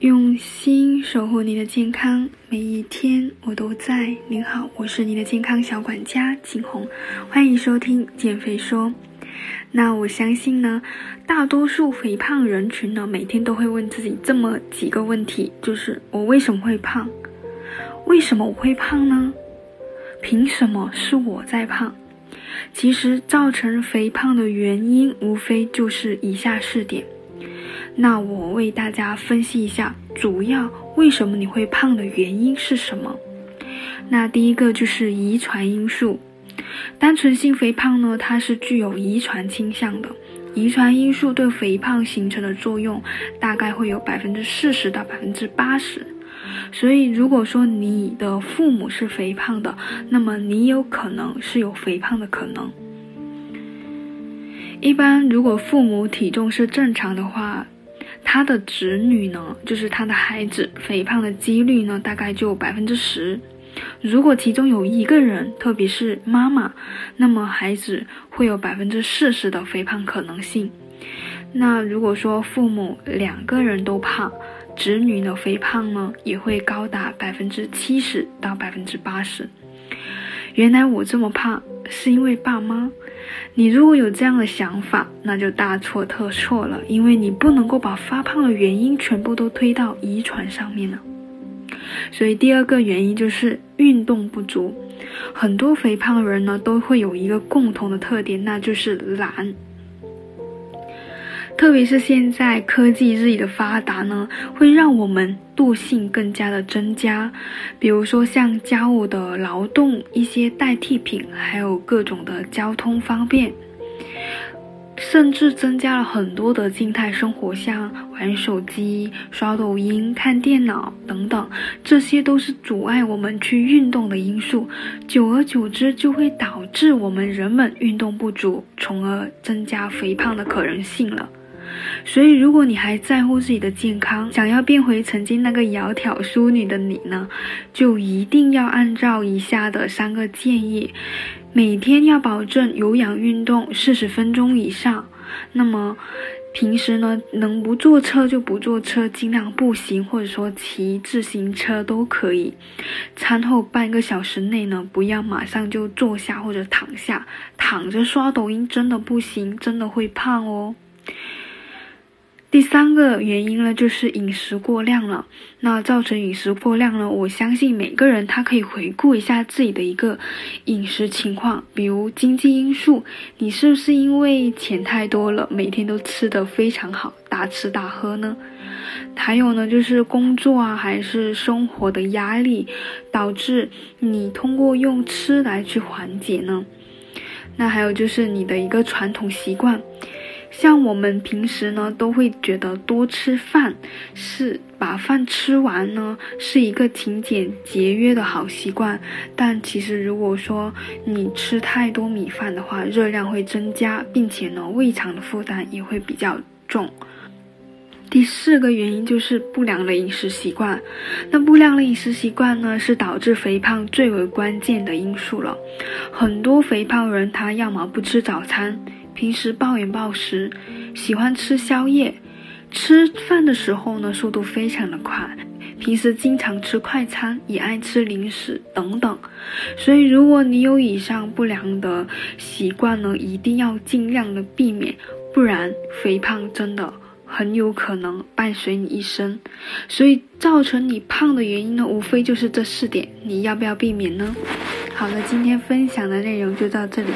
用心守护你的健康，每一天我都在。您好，我是您的健康小管家景红，欢迎收听减肥说。那我相信呢，大多数肥胖人群呢，每天都会问自己这么几个问题：就是我为什么会胖？为什么我会胖呢？凭什么是我在胖？其实造成肥胖的原因，无非就是以下四点。那我为大家分析一下，主要为什么你会胖的原因是什么？那第一个就是遗传因素。单纯性肥胖呢，它是具有遗传倾向的。遗传因素对肥胖形成的作用，大概会有百分之四十到百分之八十。所以，如果说你的父母是肥胖的，那么你有可能是有肥胖的可能。一般，如果父母体重是正常的话，他的子女呢，就是他的孩子肥胖的几率呢，大概就百分之十。如果其中有一个人，特别是妈妈，那么孩子会有百分之四十的肥胖可能性。那如果说父母两个人都胖，子女的肥胖呢，也会高达百分之七十到百分之八十。原来我这么胖，是因为爸妈。你如果有这样的想法，那就大错特错了，因为你不能够把发胖的原因全部都推到遗传上面了。所以第二个原因就是运动不足。很多肥胖的人呢都会有一个共同的特点，那就是懒。特别是现在科技日益的发达呢，会让我们惰性更加的增加。比如说像家务的劳动、一些代替品，还有各种的交通方便，甚至增加了很多的静态生活，像玩手机、刷抖音、看电脑等等，这些都是阻碍我们去运动的因素。久而久之，就会导致我们人们运动不足，从而增加肥胖的可能性了。所以，如果你还在乎自己的健康，想要变回曾经那个窈窕淑女的你呢，就一定要按照以下的三个建议：每天要保证有氧运动四十分钟以上。那么，平时呢，能不坐车就不坐车，尽量步行或者说骑自行车都可以。餐后半个小时内呢，不要马上就坐下或者躺下，躺着刷抖音真的不行，真的会胖哦。第三个原因呢，就是饮食过量了。那造成饮食过量呢，我相信每个人他可以回顾一下自己的一个饮食情况，比如经济因素，你是不是因为钱太多了，每天都吃得非常好，大吃大喝呢？还有呢，就是工作啊，还是生活的压力，导致你通过用吃来去缓解呢？那还有就是你的一个传统习惯。像我们平时呢，都会觉得多吃饭是把饭吃完呢，是一个勤俭节约的好习惯。但其实，如果说你吃太多米饭的话，热量会增加，并且呢，胃肠的负担也会比较重。第四个原因就是不良的饮食习惯。那不良的饮食习惯呢，是导致肥胖最为关键的因素了。很多肥胖人他要么不吃早餐。平时暴饮暴食，喜欢吃宵夜，吃饭的时候呢速度非常的快，平时经常吃快餐，也爱吃零食等等。所以如果你有以上不良的习惯呢，一定要尽量的避免，不然肥胖真的很有可能伴随你一生。所以造成你胖的原因呢，无非就是这四点，你要不要避免呢？好了，今天分享的内容就到这里。